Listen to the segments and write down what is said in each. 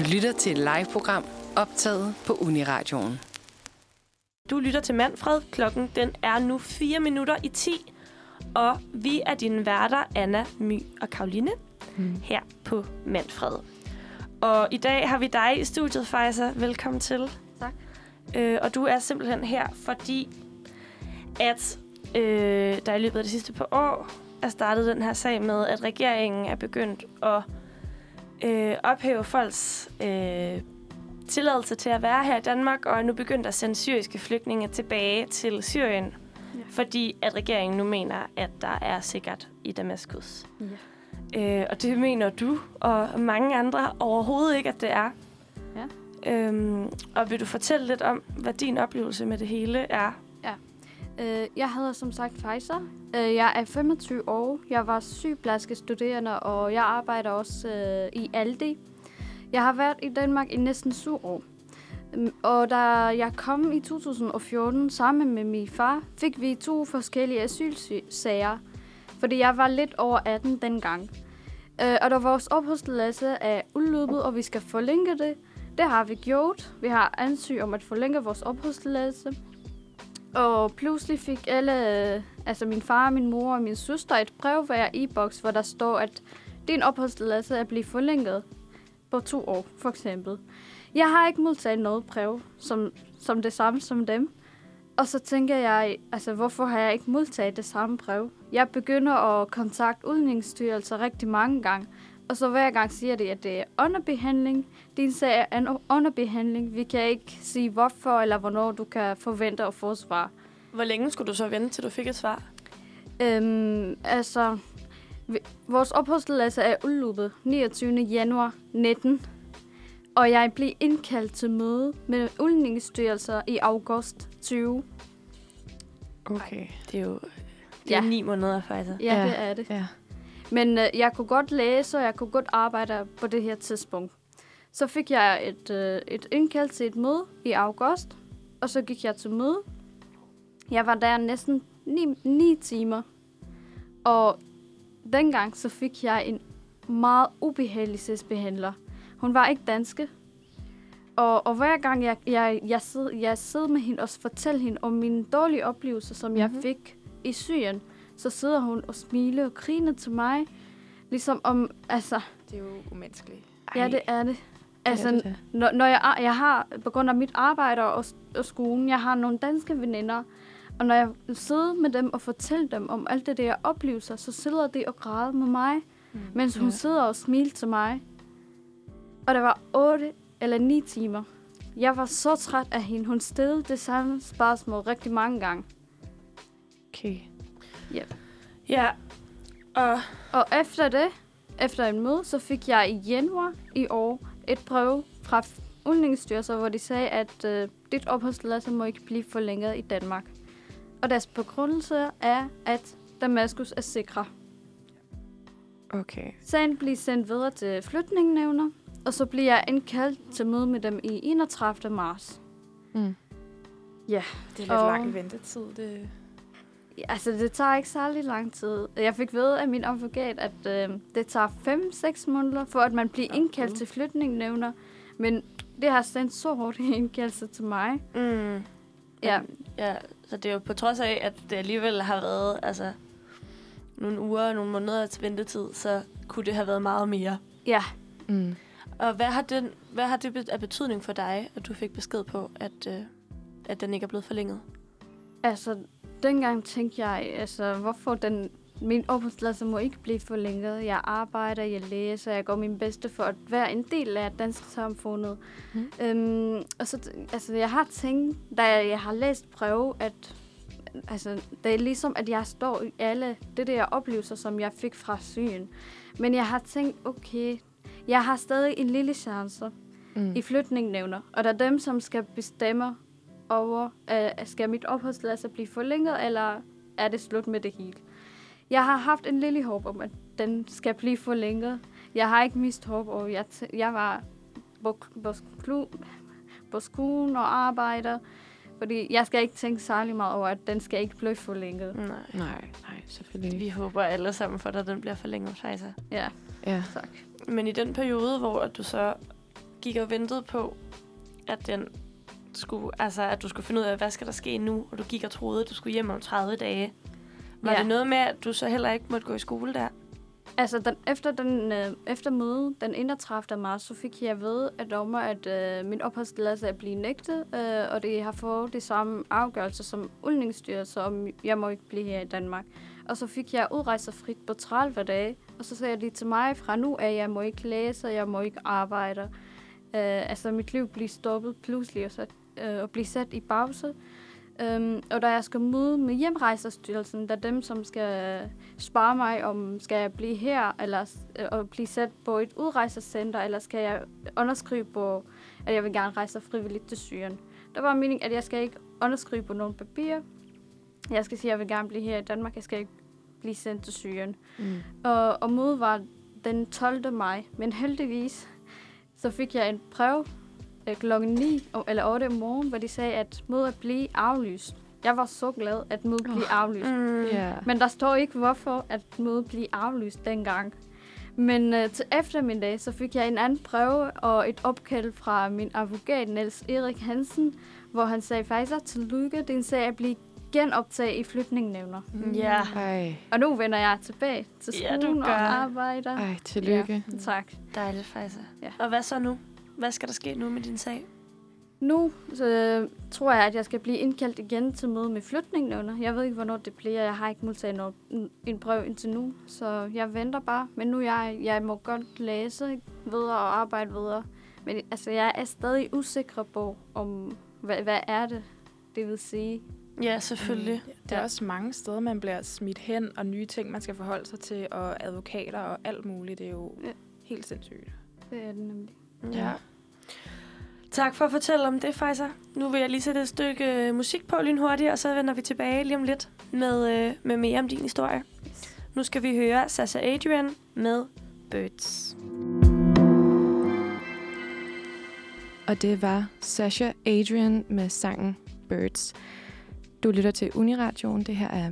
Du lytter til et live-program optaget på Uniradioen. Du lytter til Manfred. Klokken den er nu 4 minutter i 10. Og vi er dine værter, Anna, My og Karoline, mm. her på Manfred. Og i dag har vi dig i studiet, Fejsa. Velkommen til. Tak. Øh, og du er simpelthen her, fordi at øh, der i løbet af de sidste par år er startet den her sag med, at regeringen er begyndt at øh, ophæve folks øh, tilladelse til at være her i Danmark, og er nu begyndt at sende syriske flygtninge tilbage til Syrien, ja. fordi at regeringen nu mener, at der er sikkert i Damaskus. Ja. Øh, og det mener du og mange andre overhovedet ikke, at det er. Ja. Øhm, og vil du fortælle lidt om, hvad din oplevelse med det hele er? Øh, jeg hedder som sagt Pfizer. Øh, jeg er 25 år. Jeg var sygeplejerskestuderende, og jeg arbejder også øh, i Aldi. Jeg har været i Danmark i næsten syv år. Mm, og da jeg kom i 2014 sammen med min far, fik vi to forskellige asylsager, fordi jeg var lidt over 18 dengang. Øh, og da vores opholdstilladelse er udløbet, og vi skal forlænge det, det har vi gjort. Vi har ansøgt om at forlænge vores opholdstilladelse. Og pludselig fik alle, øh, altså min far, min mor og min søster, et brev hver e-boks, hvor der står, at din opholdstilladelse er blevet forlænget på to år, for eksempel. Jeg har ikke modtaget noget brev, som, som det samme som dem. Og så tænker jeg, altså hvorfor har jeg ikke modtaget det samme brev? Jeg begynder at kontakte udlændingsstyrelser rigtig mange gange. Og så hver gang siger de, at det er underbehandling. Din sag er en underbehandling. Vi kan ikke sige hvorfor eller hvornår du kan forvente at få svar. Hvor længe skulle du så vente, til du fik et svar? Øhm, altså, vi- vores opholdstilladelse er udløbet 29. januar 19. Og jeg blev indkaldt til møde med udlændingsstyrelser i august 20. Okay. Det er jo det Ja. er ni måneder, faktisk. Ja, Ja. det er det. Ja. Men øh, jeg kunne godt læse, og jeg kunne godt arbejde på det her tidspunkt. Så fik jeg et, øh, et indkald til et møde i august, og så gik jeg til møde. Jeg var der næsten 9, 9 timer, og dengang så fik jeg en meget ubehagelig sagsbehandler. Hun var ikke danske, og, og hver gang jeg, jeg, jeg, sid, jeg sidder med hende og fortæller hende om mine dårlige oplevelser, som mm-hmm. jeg fik i Syrien, så sidder hun og smiler og griner til mig. Ligesom om, altså, Det er jo umenneskeligt. ja, det er det. Altså, det det. når, når jeg, ar- jeg har, på grund af mit arbejde og, og skolen, jeg har nogle danske veninder, og når jeg sidder med dem og fortæller dem om alt det, der jeg oplevelser, så sidder de og græder med mig, mm, mens hun ja. sidder og smiler til mig. Og det var 8 eller 9 timer. Jeg var så træt af hende. Hun stillede det samme spørgsmål rigtig mange gange. Okay. Ja. Og Og efter det, efter en møde, så fik jeg i januar i år et brev fra Udlændingsstyrelsen, hvor de sagde, at øh, dit opholdstilladelse må ikke blive forlænget i Danmark. Og deres begrundelse er, at Damaskus er sikre. Okay. Sagen bliver sendt videre til flytningnævner, og så bliver jeg indkaldt til møde med dem i 31. marts. Mm. Det er lidt Og- lang ventetid. Det... Altså, det tager ikke særlig lang tid. Jeg fik ved af min advokat, at øh, det tager 5-6 måneder, for at man bliver indkaldt gud. til flytningnævner. Men det har sendt så hårdt en indkaldelse til mig. mm, Ja, Ja, så det er jo på trods af, at det alligevel har været altså, nogle uger, nogle måneder til ventetid, så kunne det have været meget mere. ja. Mm. Og hvad har, den, hvad har det af betydning for dig, at du fik besked på, at, øh, at den ikke er blevet forlænget? Altså, dengang tænkte jeg, altså, hvorfor den, min opholdstilladelse må ikke blive forlænget. Jeg arbejder, jeg læser, jeg går min bedste for at være en del af dansk samfundet. Mm. Øhm, og så, altså, jeg har tænkt, da jeg har læst breve, at altså, det er ligesom, at jeg står i alle det der oplevelser, som jeg fik fra Syrien. Men jeg har tænkt, okay, jeg har stadig en lille chance Mm. i flytningnævner, og der er dem, som skal bestemme over, øh, skal mit opholdstilladelse blive forlænget, eller er det slut med det hele. Jeg har haft en lille håb om, at den skal blive forlænget. Jeg har ikke mist håb, og jeg, t- jeg var på, på, på skolen og arbejder, fordi jeg skal ikke tænke særlig meget over, at den skal ikke blive forlænget. Nej. Nej, nej, selvfølgelig Vi håber alle sammen for, at den bliver forlænget, faktisk. Ja, Ja. tak. Men i den periode, hvor at du så gik og ventede på, at den skulle, altså, at du skulle finde ud af, hvad skal der ske nu, og du gik og troede, at du skulle hjem om 30 dage. Var Ja. det noget med, at du så heller ikke måtte gå i skole der? Altså, den, efter, den, øh, efter mødet den 31. marts, så fik jeg ved at dommer, at øh, min opholdstilladelse er blevet nægtet, øh, og det har fået det samme afgørelse som Uldningsstyrelse, om jeg må ikke blive her i Danmark. Og så fik jeg udrejsefrit på 30 dage, og så sagde de til mig fra nu af, at jeg må ikke læse, og jeg må ikke arbejde. Øh, altså, mit liv bliver stoppet pludselig og, sat, øh, og bliver sat i pause. Um, og da jeg skal møde med hjemrejserstyrelsen, der er dem, som skal spørge mig, om skal jeg blive her, eller øh, og blive sat på et udrejsecenter, eller skal jeg underskrive på, at jeg vil gerne rejse frivilligt til Syrien. Der var meningen, at jeg skal ikke underskrive på nogle papirer. Jeg skal sige, at jeg vil gerne blive her i Danmark. Jeg skal ikke blive sendt til Syrien. Mm. Og, og mødet var den 12. maj. Men heldigvis, så fik jeg en øh, klokken 9 o- eller 8 om morgenen, hvor de sagde, at mødet blev aflyst. Jeg var så glad, at mødet blev aflyst. Mm. Ja. Men der står ikke, hvorfor at mødet blev aflyst dengang. Men øh, til eftermiddag, så fik jeg en anden prøve og et opkald fra min advokat, Niels Erik Hansen, hvor han sagde faktisk at tillykke, din sag er blevet genoptaget i flytningnævner. Mm. Ja. Ej, Og nu vender jeg tilbage til Ja, du skolen og gør. arbejder. ej, tillykke. Ja, tak. Dejligt, faktisk. Ja. Og hvad så nu? Hvad skal der ske nu med din sag? Nu så, tror jeg, at jeg skal blive indkaldt igen til møde med flytningnævner. Jeg ved ikke, hvornår det bliver. Jeg har ikke modtaget noget, en brev indtil nu, så jeg venter bare. Men nu jeg, jeg må godt læse videre og arbejde videre. Men altså, jeg er stadig usikker på, om hvad, hvad er det, det vil sige. Ja, selvfølgelig. Mm. Der er også mange steder, man bliver smidt hen, og nye ting, man skal forholde sig til, og advokater og alt muligt. Det er jo Ja. helt sindssygt. Det er det nemlig. Ja. Tak for at fortælle om det, Faisa. Nu vil jeg lige sætte et stykke øh, musik på lynhurtigt, og så vender vi tilbage lige om lidt med, øh, med mere om din historie. Nu skal vi høre Sasha Adrian med Birds. Og det var Sasha Adrian med sangen Birds. Du lytter til Uniradioen. Det her er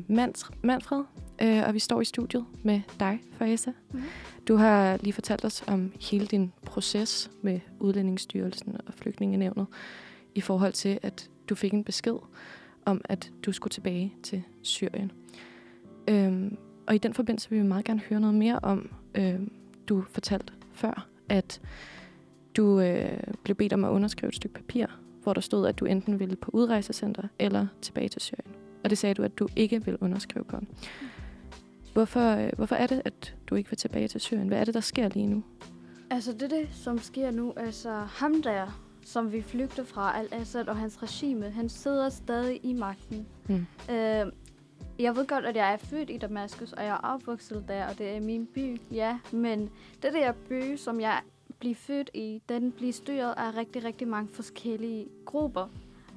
Manfred, øh, og vi står i studiet med dig, Faresa. Mhm. Du har lige fortalt os om hele din proces med Udlændingsstyrelsen og Flygtningenævnet i forhold til, at du fik en besked om, at du skulle tilbage til Syrien. Øhm, og i den forbindelse vil vi meget gerne høre noget mere om, øhm, du fortalte før, at du øh, blev bedt om at underskrive et stykke papir, hvor der stod, at du enten ville på udrejsecenter eller tilbage til Syrien. Og det sagde du, at du ikke vil underskrive på. Hvorfor, øh, hvorfor er det, at du ikke vil tilbage til Syrien? Hvad er det, der sker lige nu? Altså, det det, som sker nu. Altså, ham der, som vi flygter fra, Al-Assad og hans regime, han sidder stadig i magten. Mm. Øh, jeg ved godt, at jeg er født i Damaskus, og jeg er opvokset der, og det er min by, ja. Men det der by, som jeg bliver født i, den bliver styret af rigtig, rigtig mange forskellige grupper.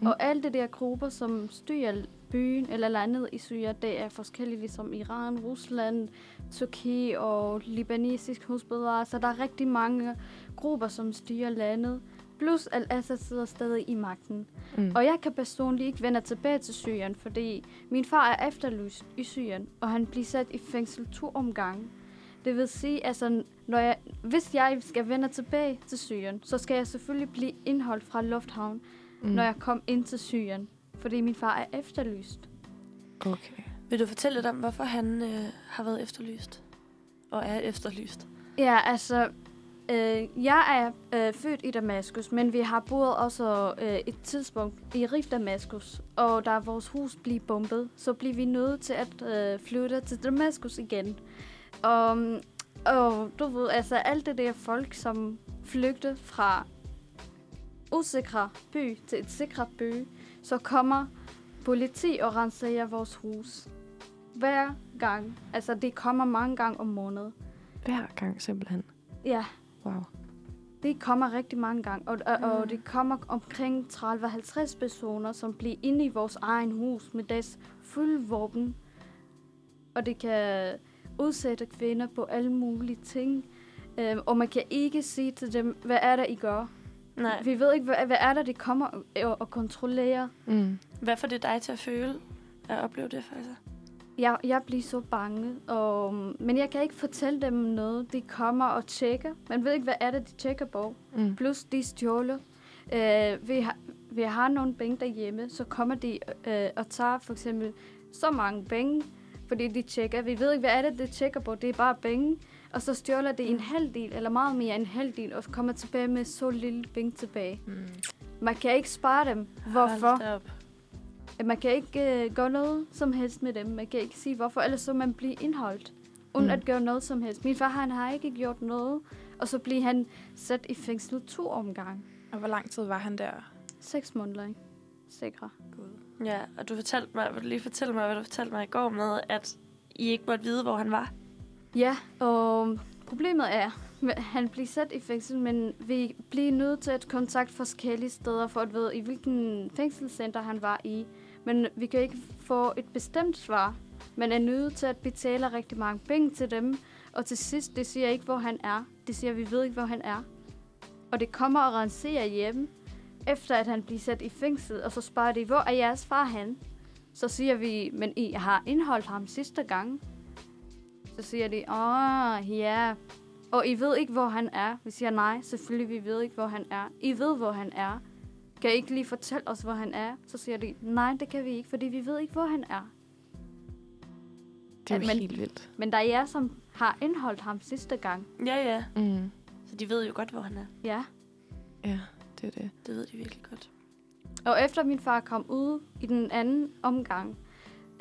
Mm. Og alle de der grupper, som styrer byen eller landet i Syrien, det er forskellige, ligesom Iran, Rusland, Tyrkiet og libanesisk husbedre. Så der er rigtig mange grupper, som styrer landet. Plus Al-Assad sidder stadig i magten. Mm. Og jeg kan personligt ikke vende tilbage til Syrien, fordi min far er efterlyst i Syrien, og han bliver sat i fængsel to omgange. Det vil sige, altså, når jeg, hvis jeg skal vende tilbage til Syrien, så skal jeg selvfølgelig blive indholdt fra lufthavn, mm. når jeg kom ind til Syrien, fordi min far er efterlyst. Okay. Vil du fortælle lidt om, hvorfor han øh, har været efterlyst? Og er efterlyst? Ja, altså, øh, jeg er øh, født i Damaskus, men vi har boet også øh, et tidspunkt i Rif Damaskus, og da vores hus blev bombet, så blev vi nødt til at øh, flytte til Damaskus igen. Og, og du ved, altså alt det der folk, som flygter fra usikre by til et sikre by, så kommer politi og renser vores hus. Hver gang. Altså, det kommer mange gange om måneden. Hver gang simpelthen. Ja, Wow. det kommer rigtig mange gange, og, og, og det kommer omkring 30-50 personer, som bliver inde i vores egen hus med deres fulde våben. Og det kan udsætte kvinder på alle mulige ting. Øhm, og man kan ikke sige til dem, hvad er det, I gør? Nej. Vi ved ikke, hvad, hvad er det, de kommer og, og kontrollerer. Mm. Hvad får det dig til at føle at opleve det, faktisk? jeg, jeg bliver så bange, og, men jeg kan ikke fortælle dem noget. De kommer og tjekker. Man ved ikke, hvad er det, de tjekker på. Mm. Plus de stjåler. Øh, vi, har, vi har nogle penge derhjemme, så kommer de øh, og tager for eksempel så mange penge, fordi de tjekker. Vi ved ikke, hvad er det, de tjekker på. Det er bare penge. Og så stjåler de en halv del, eller meget mere end en halv del, og kommer tilbage med så lille penge tilbage. Mm. Man kan ikke spare dem. Hvorfor? Man kan ikke øh, gøre noget som helst med dem. Man kan ikke sige, hvorfor, ellers så man bliver indholdt. Uden Mm. at gøre noget som helst. Min far, han har ikke gjort noget. Og så bliver han sat i fængsel to omgange. Og hvor lang tid var han der? Seks måneder, ikke? Sikre. Gud. Ja, og du fortalte mig, vil du lige fortælle mig, hvad du fortalte mig i går med, at I ikke måtte vide, hvor han var? Ja, og problemet er, at han bliver sat i fængsel, men vi bliver nødt til at kontakte forskellige steder for at vide, i hvilken fængselscenter han var i. Men vi kan ikke få et bestemt svar. Man er nødt til at betale rigtig mange penge til dem, og til sidst, det siger ikke, hvor han er. Det siger, vi ved ikke, hvor han er. Og det kommer og renserer hjem, efter at han bliver sat i fængsel, og så spørger de, hvor er jeres far han? Så siger vi, men I har indholdt ham sidste gang. Så siger de, åh, ja. Og I ved ikke, hvor han er. Vi siger, nej, selvfølgelig, vi ved ikke, hvor han er. I ved, hvor han er. Kan I ikke lige fortælle os, hvor han er? Så siger de, nej, det kan vi ikke, fordi vi ved ikke, hvor han er. Det er jo Men- helt vildt. Men der er jer, som har indholdt ham sidste gang. Ja, ja. Mm. Så de ved jo godt, hvor han er. Ja. Ja, det er det. Det ved de virkelig godt. Og efter min far kom ud i den anden omgang,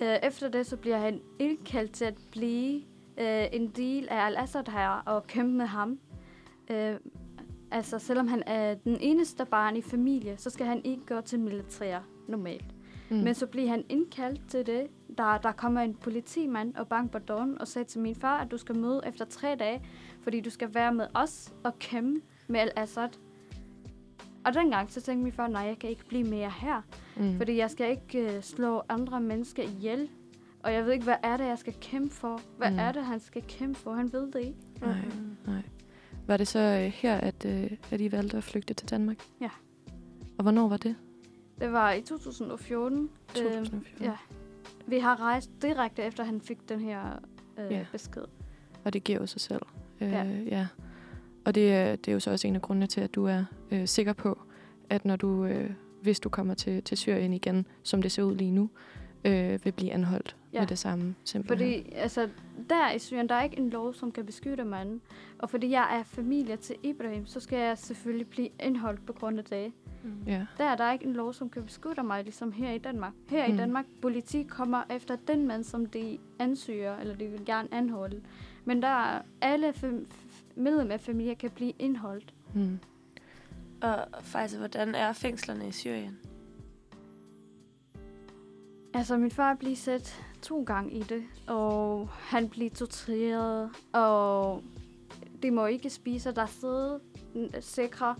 øh, efter det, så bliver han indkaldt til at blive øh, en del af Al-Assad her og kæmpe med ham. Øh, altså, selvom han er den eneste barn i familie, så skal han ikke gå til militær normalt. Mm. Men så bliver han indkaldt til det. Der, der kommer en politimand og banker på døren og sagde til min far, at du skal møde efter tre dage, fordi du skal være med os og kæmpe med Al-Assad. Og dengang så tænkte min far, nej, jeg kan ikke blive mere her. mm. Fordi jeg skal ikke øh, slå andre mennesker ihjel. Og jeg ved ikke, hvad er det, jeg skal kæmpe for? Hvad Mm. mm. er det, han skal kæmpe for? Han ved det ikke. Nej, nej. Var det så øh, her, at, øh, at I valgte at flygte til Danmark? Ja. Og hvornår var det? Det var i 2014. 2014. ja. Vi har rejst direkte efter, han fik den her øh, Ja. besked. Og det giver jo sig selv. Øh, Ja. ja. Og det, er- det er jo så også en af grundene til, at du er øh, sikker på, at når du, øh, hvis du kommer til, til Syrien igen, som det ser ud lige nu, øh, vil blive anholdt ja. Med det samme. Simpelthen. Fordi altså, der i Syrien, der er ikke en lov, som kan beskytte manden. Og fordi jeg er familie til Ibrahim, så skal jeg selvfølgelig blive indholdt på grund af det. Ja. Der er der ikke en lov, som kan beskytte mig, ligesom her i Danmark. Her Mm. i Danmark, politi kommer efter den mand, som de ansøger, eller de vil gerne anholde. Men der er alle medlemmer af familier kan blive indholdt. Mm. Og faktisk, hvordan er fængslerne i Syrien? Altså, min far blev sat to gange i det, og han blev tortureret, og det må ikke spise. Der sidder n- sikre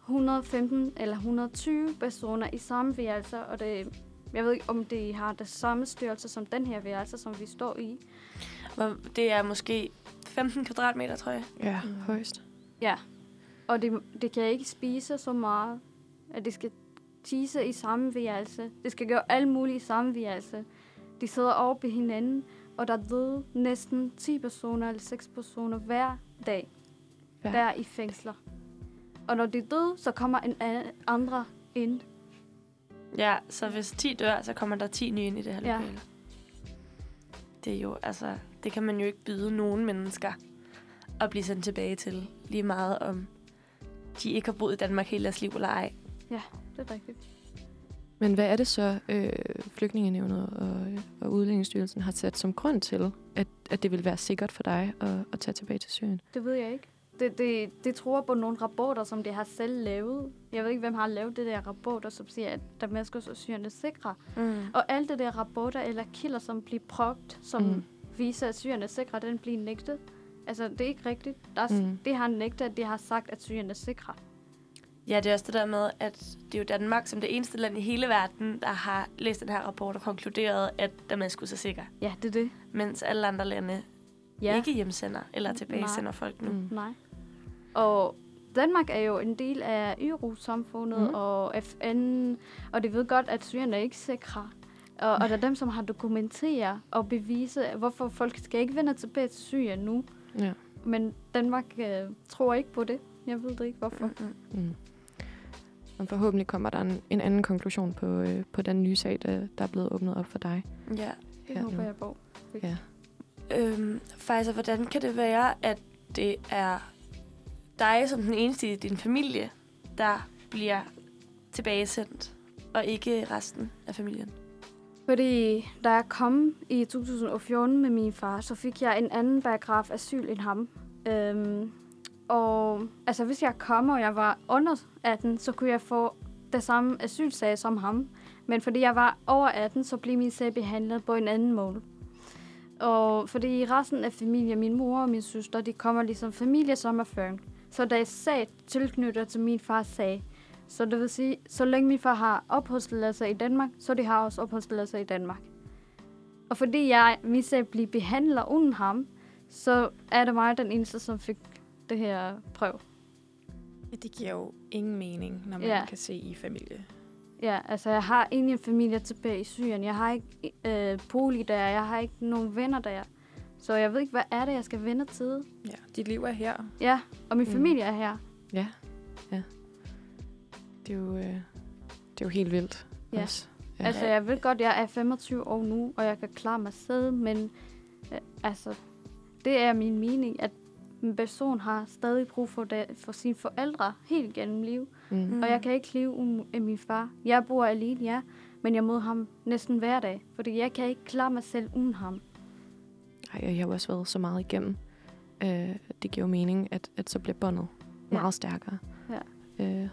115 eller 120 personer i samme værelse, og det, jeg ved ikke, om de har det samme størrelse som den her værelse, som vi står i. Det er måske 15 kvadratmeter, tror jeg. Ja, Mm. højst. Ja, og det, det kan ikke spise så meget, at det skal tisse i samme værelse. Det skal gøre alt muligt i samme værelse. De sidder over på hinanden, og der døde næsten 10 personer eller 6 personer hver dag, Ja. ja. der i fængsler. Og når de døde, så kommer en an- andre ind. Ja, så hvis 10 dør, så kommer der 10 nye ind i det her Ja. lokale. Det er jo, altså, det kan man jo ikke byde nogen mennesker at blive sendt tilbage til. Lige meget om de ikke har boet i Danmark hele deres liv eller ej. Det er rigtigt. Men hvad er det så, øh, Flygtningenævnet og, og Udlændingsstyrelsen har sat som grund til, at, at det vil være sikkert for dig at, at tage tilbage til Syrien? Det ved jeg ikke. Det, det, det tror på nogle rapporter, som de har selv lavet. Jeg ved ikke, hvem har lavet det der rapporter, som siger, at Damaskus og Syrien er sikre. Mm. Og alle det der rapporter eller kilder, som bliver brugt, som Mm. viser, at Syrien er sikre, den bliver nægtet. Altså, det er ikke rigtigt. Der er, Mm. mm. Det har nægtet, at de har sagt, at Syrien er sikre. Ja, det er også det der med, at det er jo Danmark som det eneste land i hele verden, der har læst den her rapport og konkluderet, at Damaskus er sikker. Ja, det er det. Mens alle andre lande ja. Ikke hjemsender eller tilbagesender Nej. folk nu. Mm. Nej. Og Danmark er jo en del af Eurosamfundet Mhm. mm. og FN, og de ved godt, at Syrien er ikke sikre. og, og der er dem, som har dokumenteret og bevise, hvorfor folk skal ikke vende tilbage til Syrien nu. Ja. Men Danmark øh, tror ikke på det. Jeg ved det ikke, hvorfor. Mm. Og forhåbentlig kommer der en, en anden konklusion på, øh, på den nye sag, der, der er blevet åbnet op for dig. Ja. Det håber nu. jeg på. Ja. Øhm, Faisal, hvordan kan det være, at det er dig som den eneste i din familie, der bliver tilbagesendt, og ikke resten af familien? Fordi da jeg kom i 2014 med min far, så fik jeg en anden paragraf asyl end ham. Øhm, og altså, hvis jeg kom, og jeg var under 18, så kunne jeg få det samme asylsag som ham. Men fordi jeg var over 18, så blev min sag behandlet på en anden måde. Og fordi resten af familien, min mor og min søster, de kommer ligesom familie sommerføring. Så der sag tilknyttet til min fars sag. Så det vil sige, så længe min far har opholdstilladelse i Danmark, så de har også opholdstilladelse i Danmark. Og fordi jeg, min sag bliver behandlet uden ham, så er det mig den eneste, som fik det her prøv. Ja, det giver jo ingen mening, når man Ja. kan se i familie. Ja, altså jeg har ingen familie tilbage i Syrien. Jeg har ikke øh, bolig der. Jeg har ikke nogen venner der. Så jeg ved ikke, hvad er det, jeg skal vende til. Ja, dit liv er her. Ja, og min Mm. familie er her. Ja, ja. Det er jo, øh, det er jo helt vildt. Ja. Også. Ja. Altså, jeg ved godt, jeg er 25 år nu, og jeg kan klare mig selv, men øh, altså, det er min mening, at en person har stadig brug for, det, for sine forældre helt gennem liv. Mm. Og jeg kan ikke leve uden min far. Jeg bor alene, ja, men jeg møder ham næsten hver dag, fordi jeg kan ikke klare mig selv uden ham. Ej, og jeg har også været så meget igennem. Øh, det giver jo mening, at, at så bliver båndet Ja. meget stærkere. Ja. Øh,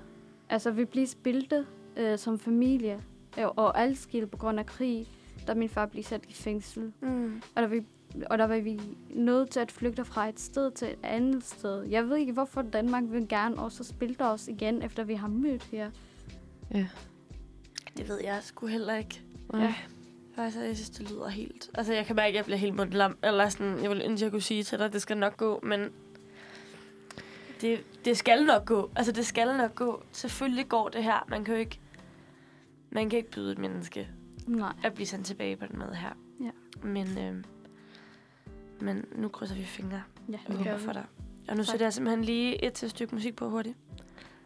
Altså, vi bliver spiltet øh, som familie, øh, og adskilt på grund af krig, da min far blev sat i fængsel. Mm. Og der, vi, og der var vi nødt til at flygte fra et sted til et andet sted. Jeg ved ikke, hvorfor Danmark vil gerne også spille os igen, efter vi har mødt her. ja. Det ved jeg sgu heller ikke. Nej. Ja. Faktisk, jeg synes, det lyder helt... Altså, jeg kan mærke, at jeg bliver helt mundlam. Eller sådan, jeg vil ønske, jeg kunne sige til dig, at det skal nok gå, men... Det, det skal nok gå. Altså, det skal nok gå. Selvfølgelig går det her. Man kan jo ikke... Man kan ikke byde et menneske Nej. at blive sendt tilbage på den måde her. Ja. Men, øh, men nu krydser vi fingre Ja, og håber for dig. Og nu sætter jeg simpelthen lige et til stykke musik på hurtigt.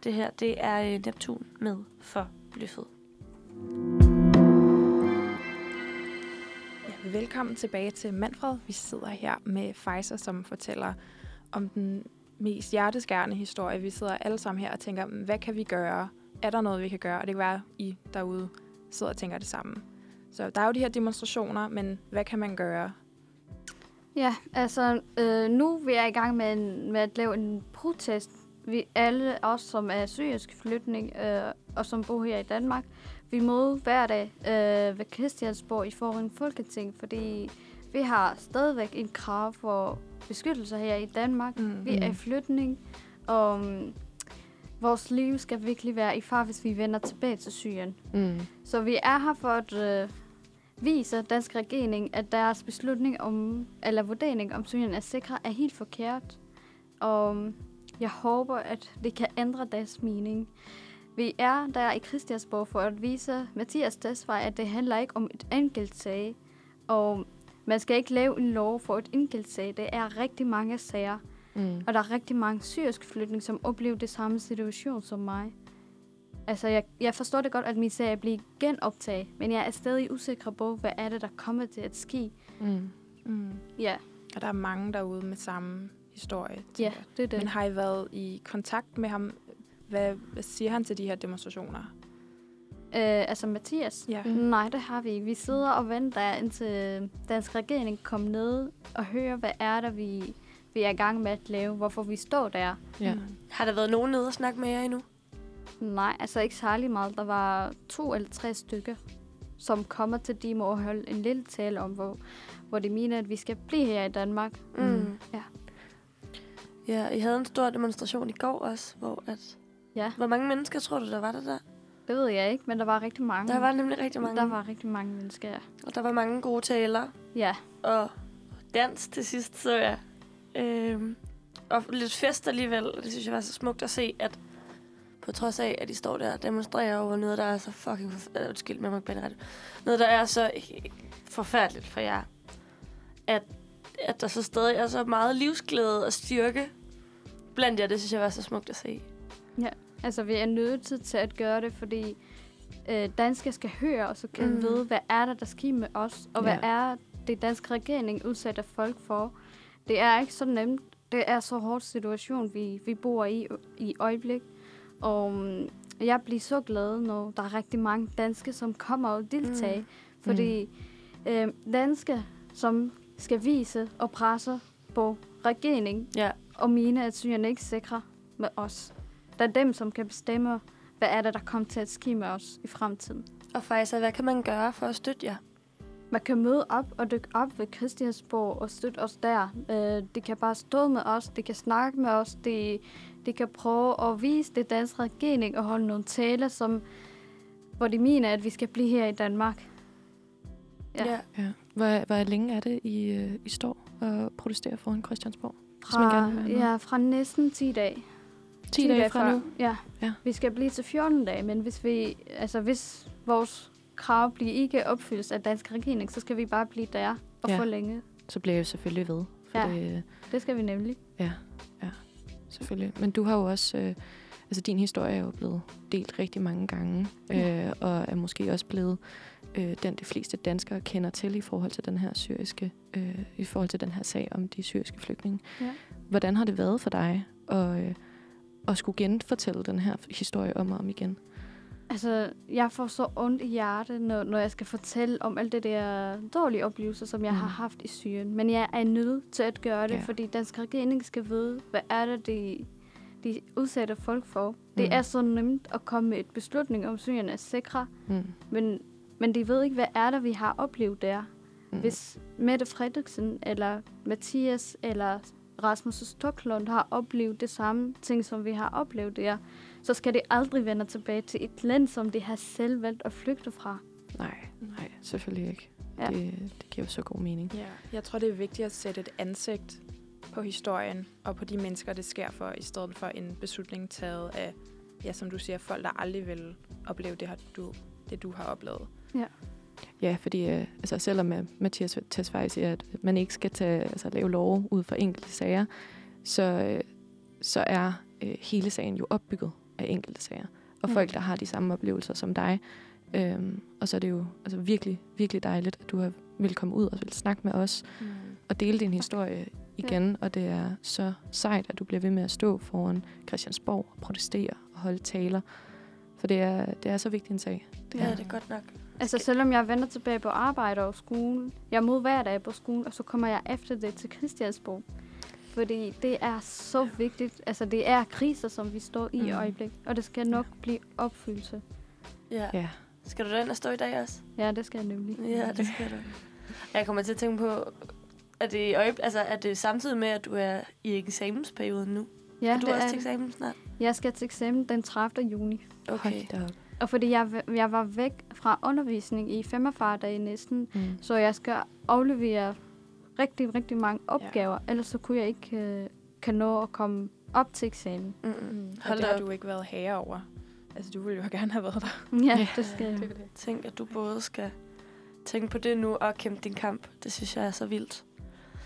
Det her, det er øh, Neptun med for Blyfed. Ja, velkommen tilbage til Manfred. Vi sidder her med Pfizer, som fortæller om den mest hjerteskærende historie. Vi sidder alle sammen her og tænker, "Mm, hvad kan vi gøre? Er der noget, vi kan gøre? Og det kan være, I derude sidder og tænker det samme. Så der er jo de her demonstrationer, men hvad kan man gøre? Ja, altså øh, nu vi er i gang med, en, med at lave en protest. Vi alle os, som er syrisk flytning øh, og som bor her i Danmark, vi møder hver dag øh, ved Christiansborg i foran Folketing, fordi vi har stadigvæk en krav for beskyttelse her i Danmark. Mm. Vi er i flytning, og um, vores liv skal virkelig være i far, hvis vi vender tilbage til Syrien. Mm. Så vi er her for at øh, vise dansk regering, at deres beslutning om, eller vurdering om Syrien er sikre, er helt forkert. Og øh, jeg håber, at det kan ændre deres mening. Vi er der i Christiansborg for at vise Mathias Desvej, at det handler ikke om et enkelt sag. Og man skal ikke lave en lov for et enkelt sag. Det er rigtig mange sager. Mm. Og der er rigtig mange syriske flygtninge, som oplever det samme situation som mig. Altså, jeg, jeg forstår det godt, at min serie bliver genoptaget, men jeg er stadig usikker på, hvad er det, der kommer til at ske. Mm. Mm. Ja, Og der er mange derude med samme historie. ja, jeg. det er det. Men har I været i kontakt med ham? Hvad, hvad siger han til de her demonstrationer? Øh, altså, Mathias? Ja. Nej, det har vi ikke. Vi sidder og venter, indtil dansk regering kommer ned og hører, hvad er det, vi, vi er i gang med at lave, hvorfor vi står der. Ja. Mm. Har der været nogen nede og snakke med jer endnu? Nej, altså ikke særlig meget. Der var to eller tre stykker, som kommer til Dimo og holde en lille tale om, hvor, hvor de mener, at vi skal blive her i Danmark. Mm. Ja. Ja, I havde en stor demonstration i går også, hvor at... Ja. Hvor mange mennesker tror du, der var der der? Det ved jeg ikke, men der var rigtig mange. Der var nemlig rigtig mange. Der var rigtig mange mennesker, ja. Og der var mange gode taler. Ja, Og dans til sidst, så jeg. Øhm, og lidt fest alligevel. Det synes jeg var så smukt at se, at på trods af, at de står der og demonstrerer over noget, der er så fucking... Forf- uh, undskyld, med mig. Noget, der er så forfærdeligt for jer. At, at der så stadig er så meget livsglæde og styrke blandt jer. Det synes jeg var så smukt at se. Altså, vi er nødt til at gøre det, fordi øh, danskere skal høre, og så kan Mm. vide, hvad er der, der sker med os, og hvad Ja. er det danske regering udsætter folk for. Det er ikke så nemt. Det er så hård situation, vi, vi bor i i øjeblik. Og mm, jeg bliver så glad, når der er rigtig mange danske, som kommer og deltager. Mm. Fordi øh, danske, som skal vise og presse på regeringen, Ja. og mene, at syrerne ikke sikre med os. Det er dem, som kan bestemme, hvad er det, der kommer til at ske med os i fremtiden. Og Faisal, hvad kan man gøre for at støtte jer? Man kan møde op og dykke op ved Christiansborg og støtte os der. Øh, de kan bare stå med os, de kan snakke med os, de, de kan prøve at vise det danske regering og holde nogle taler, som, hvor de mener, at vi skal blive her i Danmark. Ja. ja. Ja. Hvor, hvor længe er det, I, øh, I står og protesterer foran Christiansborg? Fra, ja, fra næsten 10 dage. 10 dage fra nu? Ja. Ja. Vi skal blive til 14 dage, men hvis vi, altså hvis vores krav bliver ikke opfyldt af dansk regering, så skal vi bare blive der og Ja. forlænge. Så bliver jeg jo selvfølgelig ved. For Ja. det, Det skal vi nemlig. Ja, selvfølgelig. Men du har jo også, øh, altså din historie er jo blevet delt rigtig mange gange, øh, Ja. og er måske også blevet øh, den, de fleste danskere kender til i forhold til den her syriske, øh, i forhold til den her sag om de syriske flygtninge. Ja. Hvordan har det været for dig at, øh, at skulle genfortælle den her historie om og om igen? Altså, jeg får så ondt i hjertet, når, når jeg skal fortælle om alt det der dårlige oplevelser, som jeg Mm. har haft i Syrien. Men jeg er nødt til at gøre det, Ja. fordi dansk regering skal vide, hvad er det, de, de udsætter folk for. Det Mm. er så nemt at komme med et beslutning om, Syrien er sikre, Mm. men, men de ved ikke, hvad er det, vi har oplevet der. Mm. Hvis Mette Frederiksen eller Mathias eller Rasmus Stoklund har oplevet det samme ting, som vi har oplevet der, så skal de aldrig vende tilbage til et land, som de har selv valgt at flygte fra. Nej, nej, selvfølgelig ikke. Ja. Det, det giver så god mening. Ja, jeg tror, det er vigtigt at sætte et ansigt på historien og på de mennesker, det sker for, i stedet for en beslutning taget af, ja, som du siger, folk, der aldrig vil opleve det, her, du, det du har oplevet. Ja, fordi øh, altså, selvom øh, Mathias Tesfaye siger, at man ikke skal tage, altså, lave lov ud for enkelte sager, så, øh, så er øh, hele sagen jo opbygget af enkelte sager. Og Ja. folk, der har de samme oplevelser som dig. Øhm, og så er det jo altså, virkelig, virkelig dejligt, at du har vil komme ud og vil snakke med os Mm. og dele din historie igen. Ja. Og det er så sejt, at du bliver ved med at stå foran Christiansborg og protestere og holde taler. For det er, det er så vigtig en sag. Det Ja, er. det er godt nok. Altså selvom jeg vender tilbage på arbejde og skole, jeg er mod hver dag på skolen, og så kommer jeg efter det til Christiansborg. Fordi det er så vigtigt. Altså det er kriser, som vi står i i Mm. øjeblik, og det skal nok blive opfyldelse. Ja. Ja. Skal du derind og stå i dag også? Ja, det skal jeg nemlig. Ja, det skal du. Jeg kommer til at tænke på, at det, i øjeb- altså, er det samtidig med, at du er i eksamensperioden nu? Ja, er du det også er til eksamen snart? Jeg skal til eksamen den 30. juni. Okay. Og fordi jeg, jeg var væk fra undervisning i 45 dage næsten, Mm. så jeg skal aflevere rigtig, rigtig mange opgaver. Ja. Ellers så kunne jeg ikke øh, kan nå at komme op til eksamen. Mm-mm. Mm. Og Hold det har op. du ikke været herre over. Altså, du ville jo gerne have været der. Ja, Ja. det skal jeg. Tænk, at du både skal tænke på det nu og kæmpe din kamp. Det synes jeg er så vildt.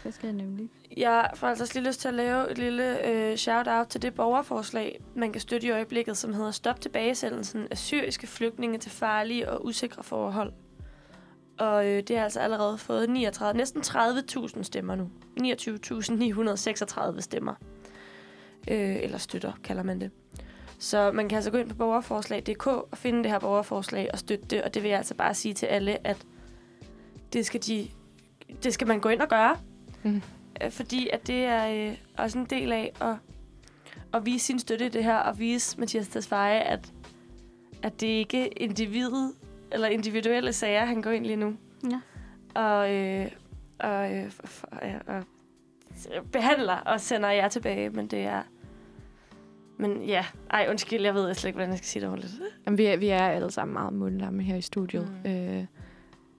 Det skal jeg nemlig. Jeg får altså også lige lyst til at lave et lille øh, shout-out til det borgerforslag, man kan støtte i øjeblikket, som hedder Stop tilbagesendelsen af syriske flygtninge til farlige og usikre forhold. Og øh, det har altså allerede fået 39, næsten 30.000 stemmer nu. 29.936 stemmer. Øh, eller støtter, kalder man det. Så man kan altså gå ind på borgerforslag.dk og finde det her borgerforslag og støtte det. Og det vil jeg altså bare sige til alle, at det skal, de, det skal man gå ind og gøre. Mm. Øh, Fordi at det er øh, også en del af at, at vise sin støtte i det her, og vise Mathias Tesfaye, at, at det ikke er individet, eller individuelle sager, han går ind lige nu. Ja. Og, øh, og, øh, øh, og behandler og sender jer tilbage, men det er... Men ja, ej undskyld, jeg ved slet ikke, hvordan jeg skal sige det ordentligt. Jamen, vi, er, vi er alle sammen meget mundlamme her i studiet. Mm. Øh,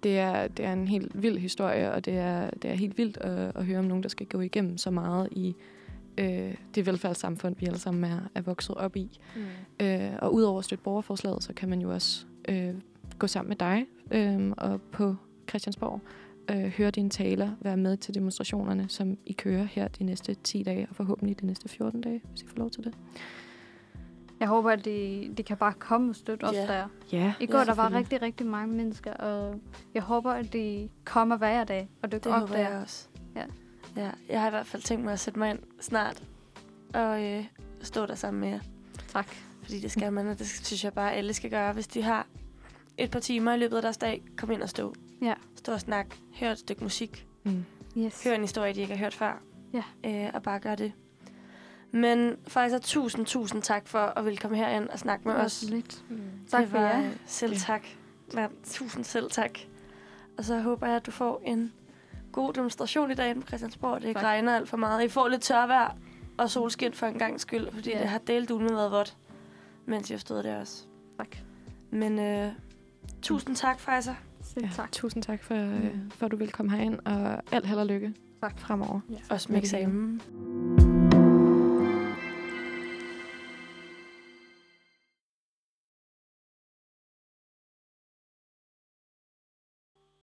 det, er, det er en helt vild historie, og det er, det er helt vildt at, at høre om nogen, der skal gå igennem så meget i øh, det velfærdssamfund, vi alle sammen er, er vokset op i. Mm. Øh, og udover at støtte borgerforslaget, så kan man jo også øh, gå sammen med dig øh, og på Christiansborg, øh, høre dine taler, være med til demonstrationerne, som I kører her de næste 10 dage, og forhåbentlig de næste 14 dage, hvis I får lov til det. Jeg håber, at de, de kan bare komme og støtte os Ja. der. Ja, I går, der var rigtig, rigtig mange mennesker, og jeg håber, at de kommer hver dag og dykker Det op håber der. jeg også. Ja. ja. Jeg har i hvert fald tænkt mig at sætte mig ind snart og øh, stå der sammen med jer. Tak. Fordi det skal man, og det synes jeg bare, alle skal gøre. Hvis de har et par timer i løbet af deres dag, kom ind og stå. Ja. Stå og snak. Hør et stykke musik. Mm. Yes. Hør en historie, de ikke har hørt før. Ja. Øh, og bare gør det. Men faktisk tusind, tusind tak for at ville komme herind og snakke med os. lidt. Mm. Tak det for jer. øh, Selv Ja. tak. Ja, tusind selv tak. Og så håber jeg, at du får en god demonstration i dag på Christiansborg. Det Tak. regner alt for meget. I får lidt tørvejr og solskin for en gang skyld, fordi Ja. det har delt med været vådt, mens jeg stod der også. Tak. Men øh, tusind tak. Selv Ja, tak. tusind tak for, øh, for, at du vil komme herind, og alt held og lykke Tak. fremover. Også med eksamen.